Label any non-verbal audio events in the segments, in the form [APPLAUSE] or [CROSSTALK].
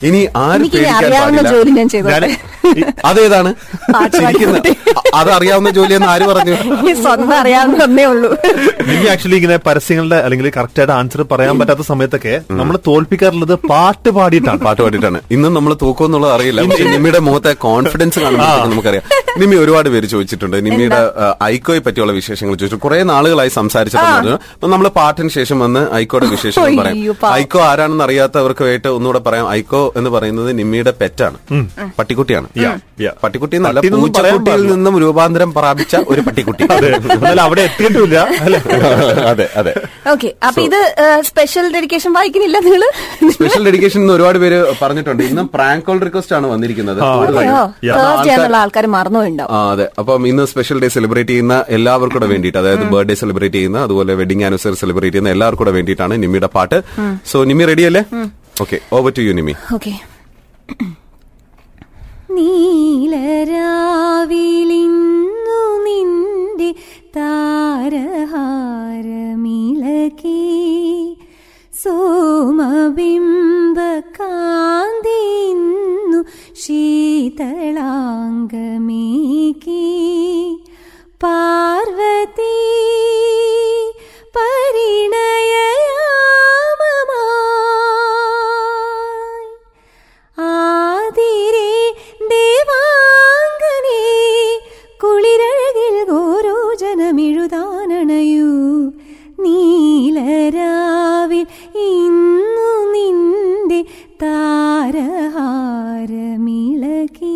ഇനി ആരും അറിയാവുന്ന. ജോലി ഞാൻ ചെയ്തോട്ടെ അതേതാണ്? അത് അറിയാവുന്ന ജോലിയെന്ന് ആര് പറഞ്ഞു? ഈ സ്വന്തം അറിയാവുന്ന ഉള്ളൂ. ആക്ച്വലി ഇങ്ങനെ പരസ്യങ്ങളുടെ അല്ലെങ്കിൽ കറക്റ്റ് ആയിട്ട് ആൻസർ പറയാൻ പറ്റാത്ത സമയത്തൊക്കെ നമ്മൾ തോൽപ്പിക്കാറുള്ളത് പാട്ട് പാടിയിട്ടാണ്. പാട്ട് പാടിയിട്ടാണ്. ഇന്നും നമ്മൾ തൂക്കുമെന്നുള്ളത് അറിയില്ല. നിമ്മിയുടെ മുഖത്തെ കോൺഫിഡൻസ് കാണുമ്പോൾ നമുക്കറിയാം. നിമ്മി ഒരുപാട് പേര് ചോദിച്ചിട്ടുണ്ട്. നിമ്മിയുടെ ഐക്കോയെ പറ്റിയുള്ള വിശേഷങ്ങൾ ചോദിച്ചു കുറെ നാളുകളായി സംസാരിച്ചിട്ടുണ്ട് അപ്പൊ നമ്മൾ പാട്ടിന് ശേഷം വന്ന് ഐക്കോയുടെ വിശേഷങ്ങൾ പറയാം. ഐക്കോ ആരാണെന്ന് അറിയാത്തവർക്ക് വേണ്ടി ഒന്നുകൂടെ പറയാം. ഐക്കോ എന്ന് പറയുന്നത് നിമ്മിയുടെ പെറ്റാണ്. പട്ടിക്കുട്ടിയാണ്. പട്ടിക്കുട്ടി. നല്ല പൂച്ചക്കുട്ടിയിൽ നിന്നും രൂപാന്തരം പ്രാപിച്ച ഒരു പട്ടിക്കുട്ടി. [LAUGHS] അതെ. അവിടെ എത്തിയിട്ടില്ല. [LAUGHS] അതെ അതെ. ഓക്കെ അപ്പൊ ഇത് സ്പെഷ്യൽ ഡെഡിക്കേഷൻ വായിക്കുന്നില്ല നിങ്ങൾ സ്പെഷ്യൽ ഡെഡിക്കേഷൻ എന്ന് ഒരുപാട് പേര് പറഞ്ഞിട്ടുണ്ട്. ഇന്ന് പ്രാങ്ക് കോൾ റിക്വസ്റ്റ് ആണ് വന്നിരിക്കുന്നത്. ആൾക്കാർ മറന്നുപോയിണ്ടാവും. അതെ. അപ്പം ഇന്ന് സ്പെഷ്യൽ ഡേ സെലിബ്രേറ്റ് ചെയ്യുന്ന എല്ലാവർക്കും കൂടെ വേണ്ടിയിട്ട് അതായത് ബർത്ത്ഡേ സെലിബ്രേറ്റ് ചെയ്യുന്ന അതുപോലെ വെഡിങ് ആനിവേഴ്സറി സെലിബ്രേറ്റ് ചെയ്യുന്ന എല്ലാവർക്കും കൂടെ വേണ്ടിയിട്ടാണ് നിമ്മിയുടെ പാട്ട്. സോ നിമ്മി റെഡിയല്ലേ okay over to you Nimmi. Okay നീലരാവിലിന്നു നിന്റെ താരഹാരമിളകി. സോമബിംബ കാന്തിന്നു ശീതളാംഗമേകി താരഹാരമിളകി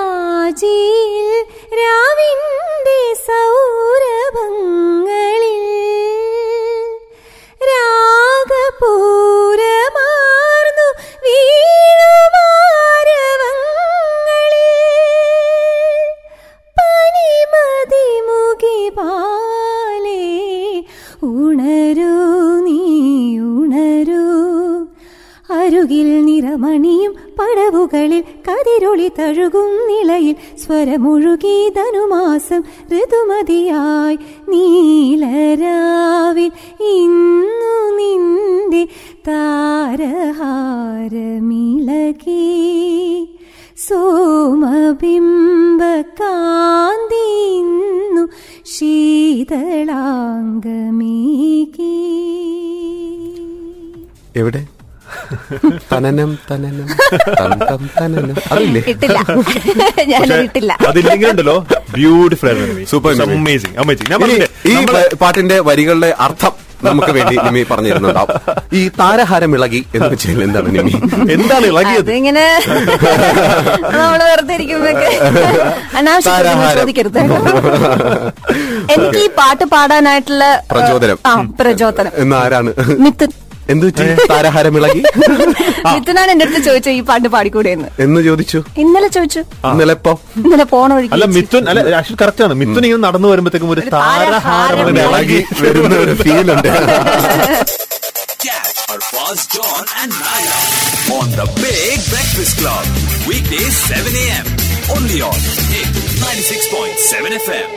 ശ്യാമരാജിയിൽ രാവിന്റെ സൗരഭങ്ങളിൽ രാഗപൂരമാർന്നു വീഴുമാരവങ്ങളിൽ പനിമതിമുഖി പാലേ ഉണരൂ നീ ഉണരൂ. അരുകിൽ നിറമണിയും പടവുകളിൽ കതിരൊളി തഴുകും നിലയിൽ സ്വരമൊഴുകി ധനുമാസം ഋതുമതിയായി നീലരാവിൽ ഇന്നു നിന്റെ താരഹാരമിളകി. സോമബിംബ കാന്തിന്നു ശീതളാംഗമേകി. എവിടെ? തനനം തനനം തനനം. അതില്ലേ? ഇട്ടില്ല. ഞാൻ ഇട്ടില്ല. അതില്ലെങ്കിലുണ്ടല്ലോ. Beautiful super amazing. Amazing amazing ഈ പാട്ടിന്റെ വരികളുടെ അർത്ഥം നമുക്ക് വേണ്ടി നിമി പറഞ്ഞു തരുന്നുണ്ടാവും ഈ താരഹാരം ഇളകി എന്ന് വെച്ചാൽ എന്താണ് നിമി? എന്താണ് ഇളകിയത്? ഇങ്ങനെ നമ്മൾ വെറുതെ ഇരിക്കുമ്പോഴൊക്കെ അനാവശ്യ ചോദിക്കരുത്. എനിക്ക് ഈ പാട്ട് പാടാനായിട്ടുള്ള പ്രചോദനം. പ്രചോദനം. എന്നാരാണ്? ആരാണ് മിഥുൻ എന്തു താരഹാരം ഇളകി മിഥുനാണ് എന്റെ അടുത്ത് ചോദിച്ചത് ഈ പാട്ട് പാടിക്കൂടെ എന്ന് എന്ന് ചോദിച്ചു ഇന്നലെ ചോദിച്ചു ഇന്നലെ ഇന്നലെ പോണ വഴി അല്ല. മിഥുൻ അല്ല ആക്ച്വലി കറക്റ്റ് ആണ് മിഥുൻ ഇങ്ങനെ നടന്നു വരുമ്പോഴത്തേക്കും ഒരു ഒരു താരഹാരം ഇളകി. വരുന്ന ഒരു ഫീൽ ഉണ്ട് John and Naya on the Big Breakfast Club. Weekdays 7 a.m. Only on Hit 96.7 FM.